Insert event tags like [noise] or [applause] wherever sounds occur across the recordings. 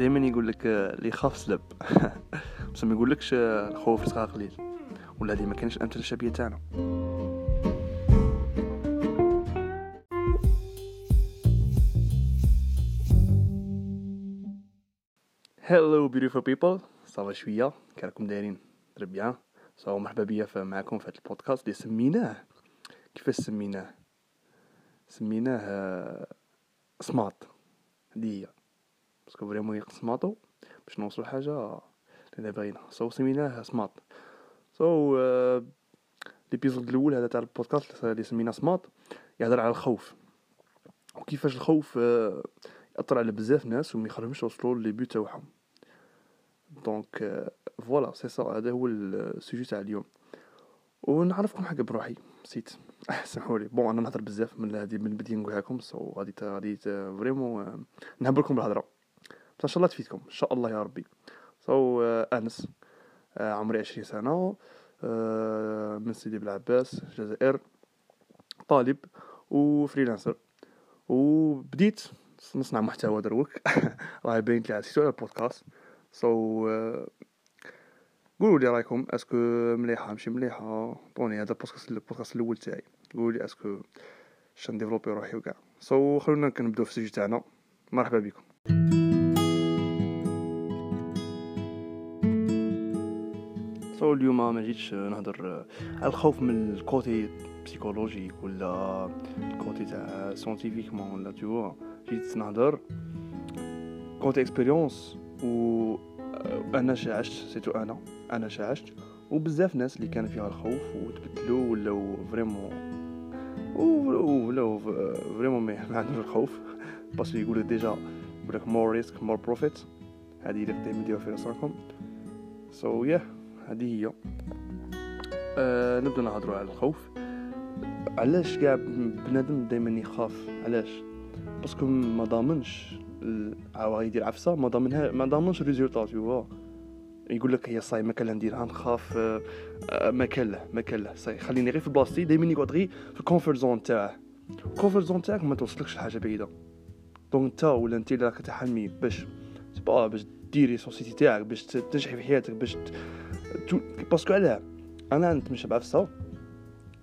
دائما يقول لك آه، اللي يخاف سلم. [laughs] بس ما يقولكش آه، الخواف رزقه قليل. ولا هذه ما كانش الامثله الشعبيه تاعنا. hello beautiful people ça va شوية كراكم دايرين bien so مرحبا بيا معكم في هذا البودكاست اللي سميناه كيفاش سميناه سميناه آه، سماط هذه هي parce que vraiment يقسماطو باش نوصلو لحاجه اللي باغينها so سميناه سماط so آه، l'épisode الأول هذا تاع البودكاست اللي سميناه سماط يهضر على الخوف. وكيفاش الخوف آه، يأثر على بزاف ناس وما يخليهمش يوصلوا لي تاعهم. donc آه، voilà c'est ça هذا هو ال sujet تاع اليوم. ونعرفكم حاجة بروحي. نسيت. سمحوا لي bon أنا نهضر بزاف من هذه من بدي نقولها لكم. so غادي غادي vraiment نهبلكم بالهضرة. بس إن شاء الله تفيدكم إن شاء الله يا ربي. so أنس آه، عمري عشرين سنة آه، من سيدي بلعباس الجزائر طالب و freelancer. وبديت نصنع محتوى دروك. [laughs] راه باين لي عسيتو على البودكاست. so قولوا لي رأيكم est-ce que مليحة ماشي مليحة؟ bon هذا البودكاست البودكاست الأول تاعي. قولوا لي est-ce que شا ن développer روحي وكاع. so خلونا نبدأو في ال sujet تاعنا. مرحبا بكم. so اليوم ما جيتش نهضر على الخوف من ال côté psychologique ولا ال côté تاع scientifiquement ولا tout جيت نهضر côté expérience و أنا واش عشت surtout أنا أنا واش عشت وبزاف ناس اللي كان فيها الخوف وتبدلوا ولاو vraiment ولاو vraiment ما عندهمش الخوف. parce que يقول déjà يقول لك more risk more profit هذه اللي قدام نديرو في راسكم. so يا هذه هي. آه نبدأ نهضروا على الخوف. علاش كاع بنادم دائما يخاف؟ علاش؟ parce que ما ضامنش عاود يدير عفسة ما ضامنها ما ضامنش résultat تاعو يقول لك هي صاي ما كان نديرها نخاف. آه، آه، ما كان له ما كان له صاي. خليني غير في بلاصتي دائما يقعد غير في ال comfort zone تاعه. ال comfort zone تاعك ما توصلكش لحاجة بعيدة. donc انت ولا انت اللي راك تحمي باش سبا باش ديري société تاعك باش تنجحي في حياتك باش parce que علاه أنا نتمشى بعفسه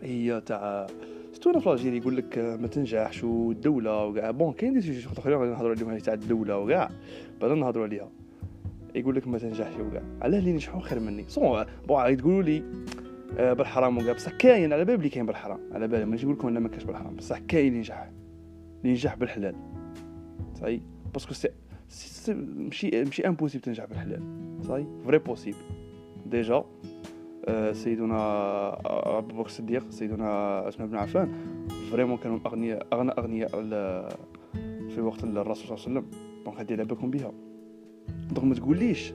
هي تاع surtout أنا في l'Algérie يقول لك ما تنجحش والدولة وكاع bon كاين des sujets آخرين غادي نهضروا عليهم تاع الدولة وكاع بعدا نهضروا عليها. يقول لك ما تنجحش وكاع علاه اللي نجحوا خير مني. c'est bon تقولوا لي آه، بالحرام وكاع بصح كاين على بالي كاين بالحرام. على بالي ماشي نقول لكم أنا ما كاينش بالحرام. بصح كاين اللي ينجح اللي ينجح بالحلال. ça y est parce que c'- ماشي ماشي impossible تنجح بالحلال. ça y est vrai possible déjà آه، سيدنا أبو بكر الصديق سيدنا عثمان بن عفان. vraiment كانوا أغنياء أغنى أغنياء في وقت الرسول صلى الله عليه وسلم. donc هادي على بالكم بها donc ما تقوليش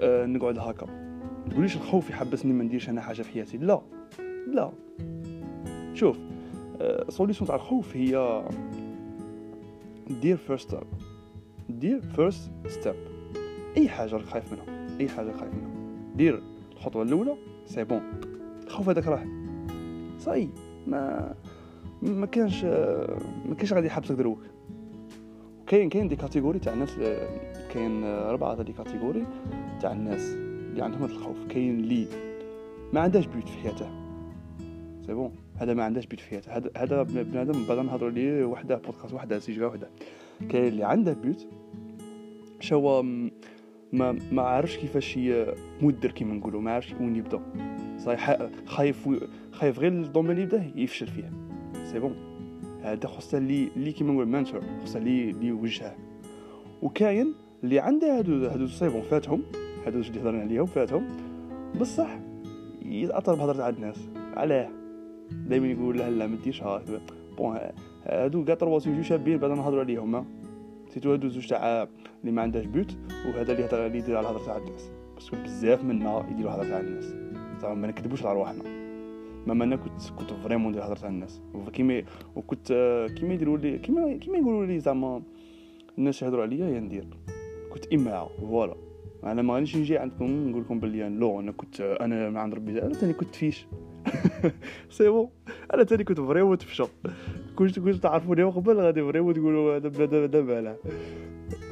آه نقعد هكا. ما تقوليش الخوف يحبسني ما نديرش أنا حاجة في حياتي. لا لا. شوف آه solution تاع الخوف هي دير first step دير first step أي حاجة راك خايف منها. أي حاجة خايف منها. دير الخطوة الأولى c'est bon. الخوف هذاك راه صاي ما ما كانش ما كانش غادي يحبسك دروك. كاين كاين des catégories تاع الناس كاين ربعة des catégories تاع الناس اللي عندهم هذا الخوف. كاين اللي ما عندهاش but في حياته c'est bon هذا ما عندهاش but في حياته هذا هذا بنادم بعدا نهضروا ليه وحده بودكاست وحده sujet وحده. كاين اللي عنده but شو ما ما عارفش كيفاش مدر كيما نقولوا ما عارفش وين يبدا. صحيح خايف خايف غير ال domaine اللي يبدأ يفشل فيه c'est bon هذا خصها اللي اللي كيما نقول mentor خصها اللي اللي يوجهه وكاين اللي عنده هادو هادو c'est bon فاتهم هادو اللي هضرنا عليهم فاتهم. بصح يتأثر بهضرة تاع الناس. علاه. دائما يقول لا لا ما ديرش هكذا bon هادو كاع trois sujets شابين بعد نهضروا عليهم ها. surtout هادو زوج تاع اللي ما عندهاش but وهذا اللي يهضر اللي يدير على الهضرة تاع الناس. parce que بزاف منا يديروا الهضره تاع الناس. زعما ما نكذبوش على رواحنا. même أنا كنت كنت vraiment ندير الهضره تاع الناس. وكيما وكنت آه، كيما يديروا لي كيما كيما يقولوا لي زعما الناس يهضروا عليا يا ندير. كنت امعه voilà. أنا ما غاديش نجي عندكم نقول لكم بلي لو أنا كنت أنا من عند ربي. أنا تاني كنت فيش. [laughs] سي بون أنا تاني كنت فريمون تفشى كنت كنت تعرفوني قبل غادي فريمون تقولوا هذا بنادم هذا مالاه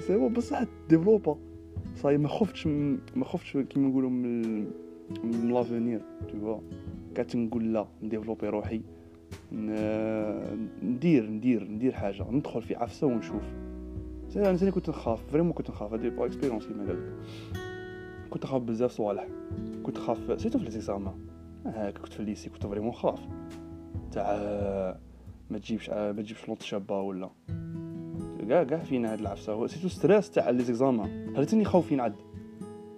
سي بون بصح ديفلوبا صاي ما خفتش ما خفتش كيما نقولوا من من لافونير تو فوا قعدت نقول لا نديفلوبي روحي. ندير ندير ندير حاجة. ندخل في عفسة ونشوف. أنا ثاني كنت نخاف فريمون كنت نخاف. هادي با اكسبيرونس كيما قالك كنت نخاف بزاف صوالح. كنت نخاف surtout في les examens هاك كنت في ال lycée كنت vraiment خاف. تاع ما تجيبش ما تجيبش note شابة ولا. كاع كاع فينا هاد العفسة. surtout stress تاع les examens هذا تاني خوف ينعد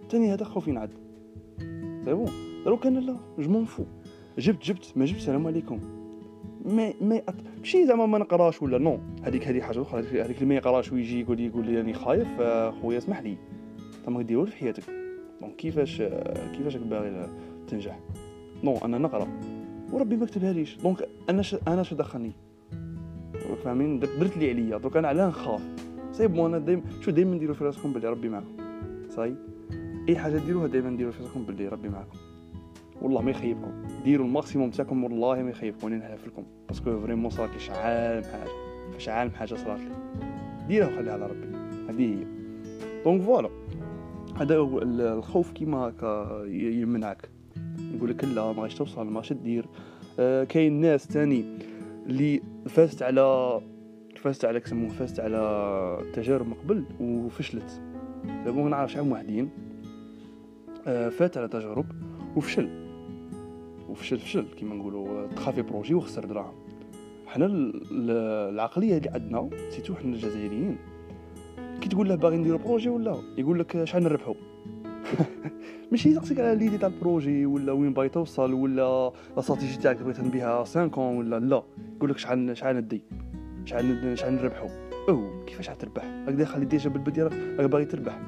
تاني هذا خوف ينعد c'est bon؟ دروك أنا لا je m'en fous. جبت جبت ما جبت السلام عليكم. ما ما ماشي زعما ما نقراش ولا non. هذيك هذه حاجة أخرى. هذيك- اللي ما يقراش ويجي يقول لي يقول لي راني خايف آه، خويا اسمح لي. انت ما في حياتك. donc كيفاش آه، كيفاش راك باغي تنجح؟ non أنا نقرأ. وربي ما كتبها ليش donc أنا ش... أنا شو دخلني؟ فاهمين؟ درت اللي عليا. donc أنا علاه نخاف. c'est bon أنا دايما شو دايما نديرو في راسكم بلي ربي معكم؟ صاي أي حاجة ديروها دايما ديرو في راسكم بلي ربي معكم. والله ما يخيبكم. ديروا ال maximum تاعكم والله ما يخيبكم. أنا نحلف لكم. parce que vraiment صارت لي شعال من حاجة. فشعال من حاجة صارت لي ديرها وخليها على ربي. هذه هي. donc voilà. هذا الخوف كيما يمنعك. يقول لك لا ما غاش توصل ما غاش دير. آه كاين ناس تاني اللي فازت على فازت على كسموه فازت على تجارب من قبل وفشلت. دابا نعرف شحال من واحدين آه فات على تجارب وفشل. وفشل فشل كيما نقولوا دخل في projet وخسر دراهم. حنا ال- ال- العقلية اللي عندنا surtout حنا الجزائريين كي تقول له باغي نديرو projet ولا يقول لك شحال نربحو؟ [laughs] ماشي يسقسيك على l'idée تاع ال projet ولا وين باغي توصل ولا la stratégie تاعك بغيت بها 5 كون ولا لا؟ يقول لك شحال شحال ندي؟ شحال شحال نربحو؟ أو كيفاش تربح؟ راك داخل déjà ب l'idée راك راك باغي تربح.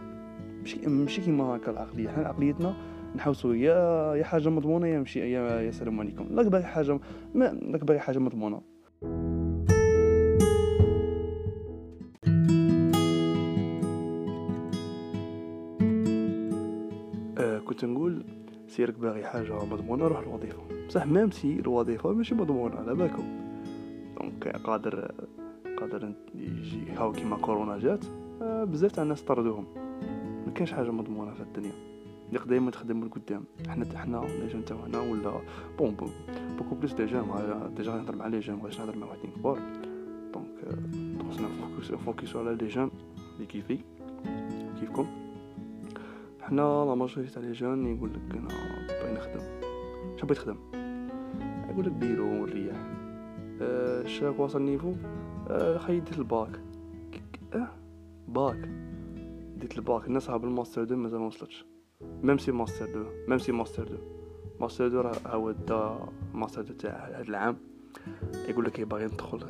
ماشي ماشي كيما هكا العقلية. حنا عقليتنا نحوسوا يا يا حاجة مضمونة يا ماشي يا يا سلام عليكم. راك باغي حاجة راك باغي حاجة مضمونة. كنت نقول سيرك باغي حاجة مضمونة روح الوظيفة. بصح même si الوظيفة ماشي مضمونة على بالكم. donc قادر قادر يجي هاو كيما كورونا جات آه بزاف تاع الناس طردوهم. ما كاينش حاجة مضمونة في الدنيا. اللي دايما تخدم لقدام حنا حنا les jeunes تاع هنا ولا؟ bon beaucoup plus des jeunes déjà نهضر مع les jeunes مبغيتش نهضر مع واحدين كبار donc خصنا نفوكس نفوكسو على les jeunes اللي كيفي كيفكم؟ حنا la majorité تاع les jeunes يقول لك أنا باغي نخدم شنو بغيت تخدم يقول لك بيرو ونريح أه chaque واصل niveau. أه خي ديت الباك. آه باك. ديت الباك. الناس صاحب ال master deux مازال ما وصلتش. même si master deux. même si master deux. master deux راه هو دا master deux تاع هاد العام. يقول لك باغي ندخل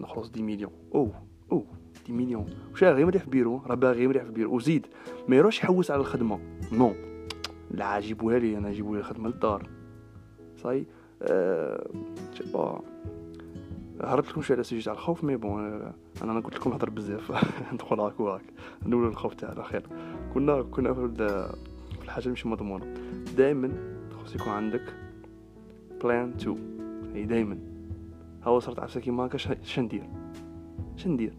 نخلص dix millions أو أو. dix millions. واش غير مريح في بيرو راه باغي غير مريح في بيرو. وزيد ما يروحش يحوس على الخدمة. non. لا جيبوها لي أنا جيبوا لي الخدمة للدار. صاي أه... هربت لكم شوية على ال sujet تاع الخوف mais bon آه، أنا أنا قلت لكم نهضر بزاف. [laughs] ندخل هاك وهاك. نولوا الخوف تاعنا خير كنا كنا في ال- في الحاجة مش مضمونة. دائما خص يكون عندك plan 2 هي دائما هو صارت عفسه كيما هكا شندير شندير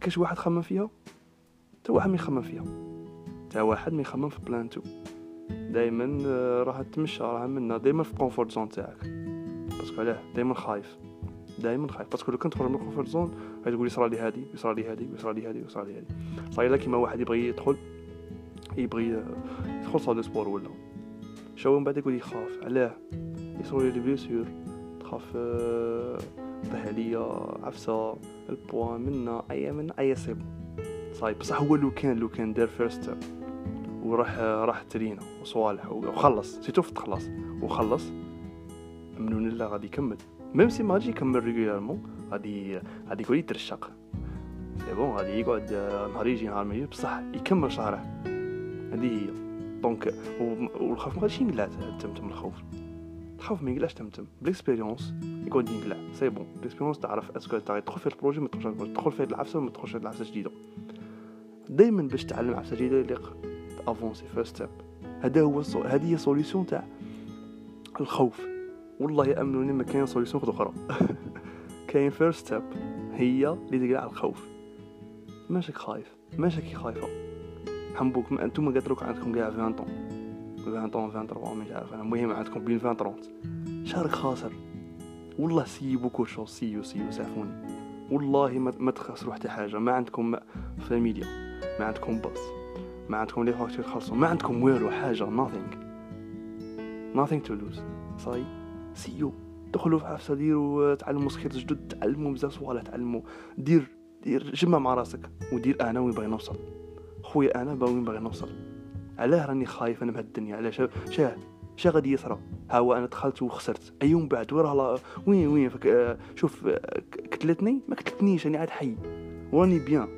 كاش واحد خمم فيها؟ تا واحد ما يخمم فيها. تا واحد ما يخمم في plan 2 دائما آه، راح تمشى راح منا دائما في ال comfort zone تاعك. parce que علاه دائما خايف. دائما خايف. باسكو لو كنت تخرج من الكونفورت زون غادي تقول يصرى لي هادي ويصرى لي هادي ويصرى لي هادي ويصرى لي هادي. صاي لا كيما واحد يبغي يدخل يبغي آه، يدخل صال سبور ولا. شو من بعد يقول يخاف علاه. يصروا لي بليسيور تخاف آه، طيح عليا عفسة. البوا منا أي منا أي صيب. صايب بصح هو لو كان لو كان دار فيرست وراح راح ترينا وصوالح وخلص. سيتو في تخلص. وخلص من الله غادي يكمل. même si ما غادي يكمل régulièrement غادي غادي يقول يترشق. c'est bon غادي يقعد آه، نهار يجي نهار ما يجي. بصح يكمل شهره. هذه هي. donc والخوف ما غاديش ينقلع تمتم الخوف. الخوف ما ينقلعش تمتم. بال expérience يقعد ينقلع c'est bon بال expérience تعرف est-ce que تدخل في ال projet ما تدخلش تدخل في العفسه ما تدخلش العفسه جديده دائما باش تعلم عفسه جديده يليق افونسي فيرست ستيب هذا هو. هذه هي سوليسيون تاع الخوف والله يامنوني ما كاين سوليسيون أخرى كاين فيرست ستيب هي اللي تقلع الخوف ماشي خايف ماشي كي خايفه حنبوك انتوما قالت لك عندكم كاع 20 طون 20 طون 23 مش عارف أنا المهم عندكم بين 20 30 شارك خاسر والله سي بوكو شو سيو سيو سعفوني والله ما, تخسروا حتى حاجة ما عندكم فاميليا ما عندكم باص ما عندكم les factures تخلصوا ما عندكم والو حاجة nothing. Nothing to lose. صاي سيو دخلوا في عفسه ديروا تعلموا skills جدد تعلموا بزاف صوالح تعلموا دير دير جمع مع راسك ودير أنا وين باغي نوصل خويا أنا وين باغي نوصل علاه راني خايف أنا بهاد الدنيا علاش شاه شا غادي يصرى ها هو أنا دخلت وخسرت. اي يوم بعد؟ وراه وين وين؟ فك آه شوف آه كتلتني؟ ما كتلتنيش راني عاد حي. وراني bien.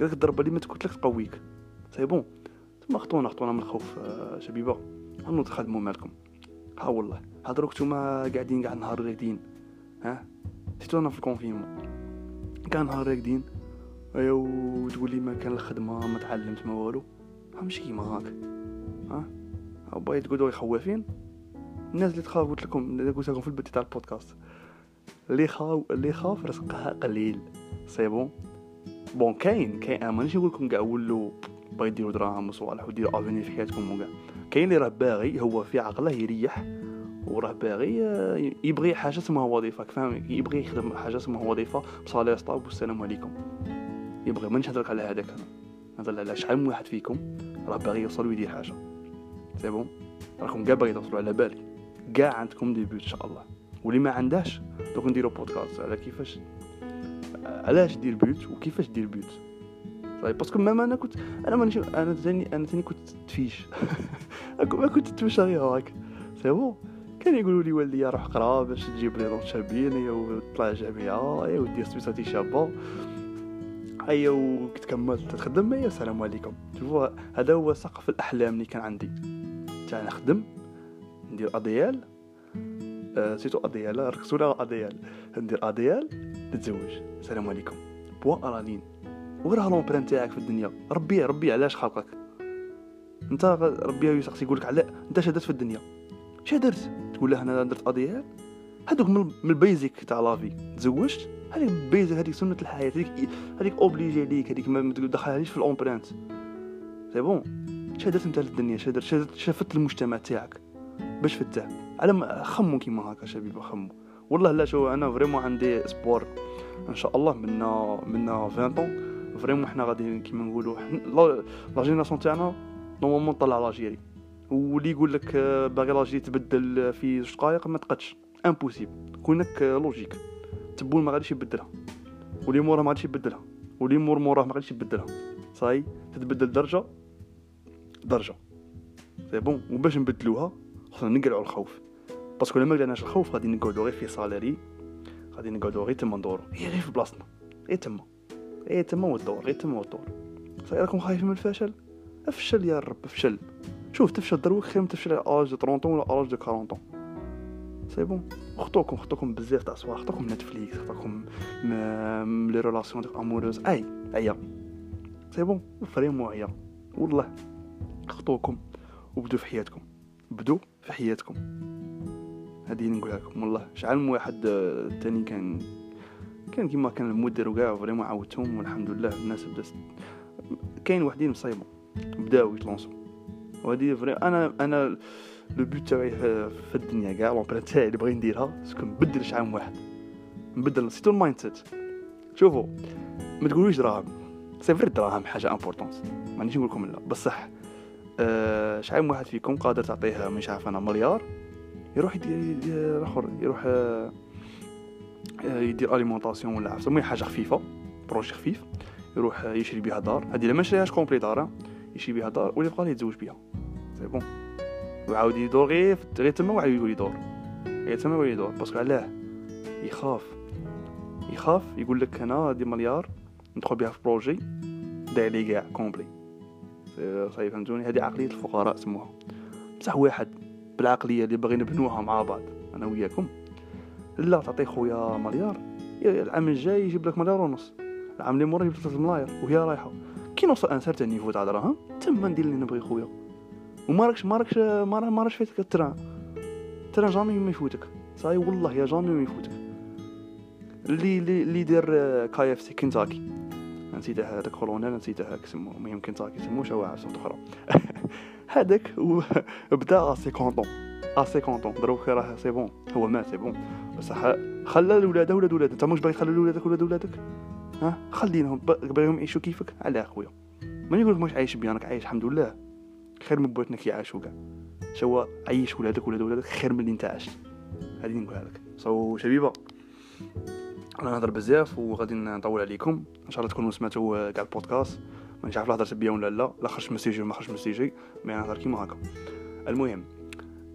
قالك الضربة اللي ما تقول لك تقويك. c'est bon. ثم خطونا خطونا من الخوف آه شبيبة. هانو تخدموا مالكم. ها والله. هضروك نتوما قاعدين قاع نهار راقدين ها؟ surtout أنا في ال confinement. كان نهار راقدين ايا وتقول لي ما كان الخدمة ما تعلمت ما والو. مش كيما هاك. ها؟ باغي تقولوا خوافين الناس اللي تخاف قلت لكم قلت لكم في البدايه تاع البودكاست. اللي خاف اللي خاف رزقها قليل. c'est bon bon كاين كاين. مانيش نقول لكم كاع ولو باغي ديروا دراهم وصوالح وديروا avenir في حياتكم وكاع كاين اللي راه باغي هو في عقله يريح وراه باغي يبغي حاجة اسمها وظيفة. فاهم؟ يبغي يخدم حاجة اسمها وظيفة ب salaire stable والسلام عليكم. يبغي مانيش نهضرك على هذاك نهضر على شحال من واحد فيكم. راه باغي يوصل ويدير حاجة. c'est bon؟ راكم كاع باغي توصلوا على بالي. كاع عندكم des buts إن شاء الله. واللي ما عندهاش دوك نديرو بودكاست. على كيفاش؟ علاش دير but وكيفاش دير but ça y est parce que même أنا كنت أنا مانيش أنا ثاني أنا ثاني كنت تفيش. [laughs] ما كنت تمشى غير هاك. c'est bon؟ كان يقولوا لي والدي روح قرا باش تجيب لي note شابين وطلع جامعة ايا ودير spécialité شابه ايا وكتكمل تخدم يا السلام عليكم. شوفوا هذا هو سقف الأحلام اللي كان عندي. تاع نخدم. ندير اديال أه سيتو اديال ركزوا على اديال ندير اديال نتزوج. السلام عليكم. بوا ارالين وراه لومبران تاعك في الدنيا؟ ربي ربي علاش خلقك؟ أنت ربي يسقسي يقولك على أنت شدت في الدنيا. شا درت تقول له أنا درت اديال هذوك من البيزيك تاع لافي. تزوجت؟ هذيك بيزيك هذيك سنة الحياة هذيك هذيك obligé ليك هذيك ما تدخلهاش في ال empreinte c'est bon شا درت انت للدنيا شادر شافت المجتمع تاعك. باش فتاه على خمو كيما هكا شبيبه خمو. والله لا شو أنا vraiment عندي espoir إن شاء الله منا منا 20 ans vraiment حنا غادي كيما نقولوا la génération تاعنا normalement طلع l'Algérie واللي يقول لك باغي l'Algérie تبدل في زوج دقائق ما تقدش. impossible donc logique تبون ما غاديش يبدلها واللي موراه ما غاديش يبدلها واللي مور موراه ما غاديش يبدلها صاي تتبدل درجه درجه c'est bon وباش نبدلوها خصنا نقلعوا الخوف parce que لما قلعناش الخوف غادي نقعدو غير في salarié غادي نقعدو غير تما ندورو هي غير في بلاصتنا غير تما غير تما والدور غير تما والدور صاي راكم خايفين من الفشل افشل يا رب افشل شوف تفشل دروك خير من تفشل على l'âge de 30 ولا l'âge de 40 c'est bon خطوكم خطوكم بزاف تاع صوالح خطوكم Netflix خطوكم les relations amoureuses اي عيا c'est bon vraiment عيا والله خطوكم وبدو في حياتكم بدو في حياتكم هذه نقولها لكم والله شحال من واحد تاني كان كان كيما كان المدير وكاع vraiment عاودتهم والحمد لله الناس بدات كاين وحدين مصايبه بداو يتلونسو وهذه vrai أنا أنا le but تاعي في الدنيا كاع l'empreinte تاعي اللي بغي نديرها c'est que نبدل من واحد. نبدل c'est tout ال mindset شوفوا ما تقولوش دراهم. c'est vrai دراهم حاجة importante مانيش نقول لكم لا. بصح أه من واحد فيكم قادر تعطيه مش عارف أنا مليار يروح يدير آخر يروح أه يدير alimentation ولا عرفت المهم حاجة خفيفة projet خفيف. يروح يشري بها دار. هذه ما شريهاش complet دار يشري بها دار ولا يبقى يتزوج بها c'est bon وعاود يدور غير غير تما وعاود يقول يدور. غير تما وعاود يدور. parce que علاه يخاف. يخاف. يقول لك أنا دي مليار ندخل بها في projet. داير لي كاع complet. صحيح فهمتوني؟ هذه عقلية الفقراء سموها. بصح واحد بالعقلية اللي باغي نبنوها مع بعض أنا وياكم. لا تعطي خويا مليار. العام الجاي يجيب لك مليار ونص. العام اللي مورا يجيب لك 3 ملاير وهي رايحة. كي نوصل un certain niveau تاع دراهم تما ندير اللي نبغي خويا. وما راكش ما راكش ما راكش فايتك ال train. ال train jamais ما يفوتك. صاي والله يا jamais ما يفوتك. اللي اللي اللي دار KFC كنتاكي. نسيته هذاك كولونيل نسيته هاك سمو ما يمكن تاع كيسموه واحد صوت أخرى. [laughs] هذاك [laughs] بدا à cinquante ans à cinquante ans دروك راه c'est bon هو مات c'est bon بصح خلى الولاده ولاد ولاد انت مش باغي تخلي ولادك ولاد ولادك؟ ها؟ خلينهم باغيهم يعيشوا كيفك. على أخويا. ماني نقولك مش عايش bien. عايش الحمد لله. خير من بوتنا كي يعيشوا كاع شو عيش ولادك ولاد ولادك خير من اللي انت عايش هذه نقولها لك. so شبيبة أنا نهضر بزاف وغادي نطول عليكم. إن شاء الله تكونوا سمعتوا كاع البودكاست. ما نعرف هضرت بيا ولا لا. لا خرج message ي ولا ما خرج message ي mais نهضر كيما هكا. المهم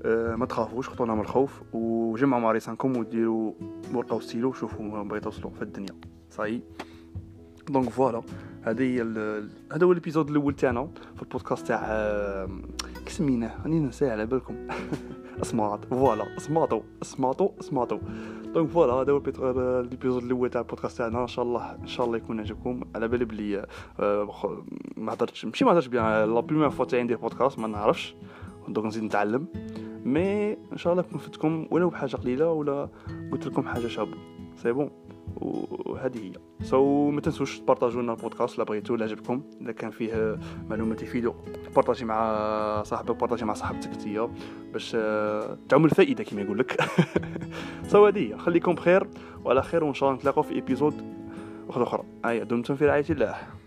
أه ما تخافوش خطونا من الخوف وجمعوا ماريسانكم وديروا ورقة وستيلو شوفوا بغيتوا توصلوا في الدنيا. ça y est donc voilà هذا هي هذا هو ال épisode الأول تاعنا في البودكاست تاع كسميناه راني نساه على بالكم. [laughs] أسماط voilà أسماطو أسماطو أسماطو. donc voilà هذا هو ال épisode الأول تاع البودكاست تاعنا. إن شاء الله إن شاء الله يكون عجبكم. على بالي بلي آه، ما هضرتش ماشي ما هضرتش bien la première fois تاعي ندير بودكاست ما نعرفش. donc نزيد نتعلم. mais إن شاء الله كون ولو بحاجة قليلة ولا قلت لكم حاجة شابة. c'est bon وهذه هي. so ما تنسوش تبارطاجوا لنا البودكاست لا بغيتو لا عجبكم إذا كان فيه معلومات يفيدو بارطاجي مع صاحبك بارطاجي مع صاحبتك أنت باش آه، تعم الفائدة كما يقول لك so [laughs] هذه خليكم بخير وعلى خير وإن شاء الله نتلاقاو في épisode أخرى أخرى. أي دمتم في رعاية الله.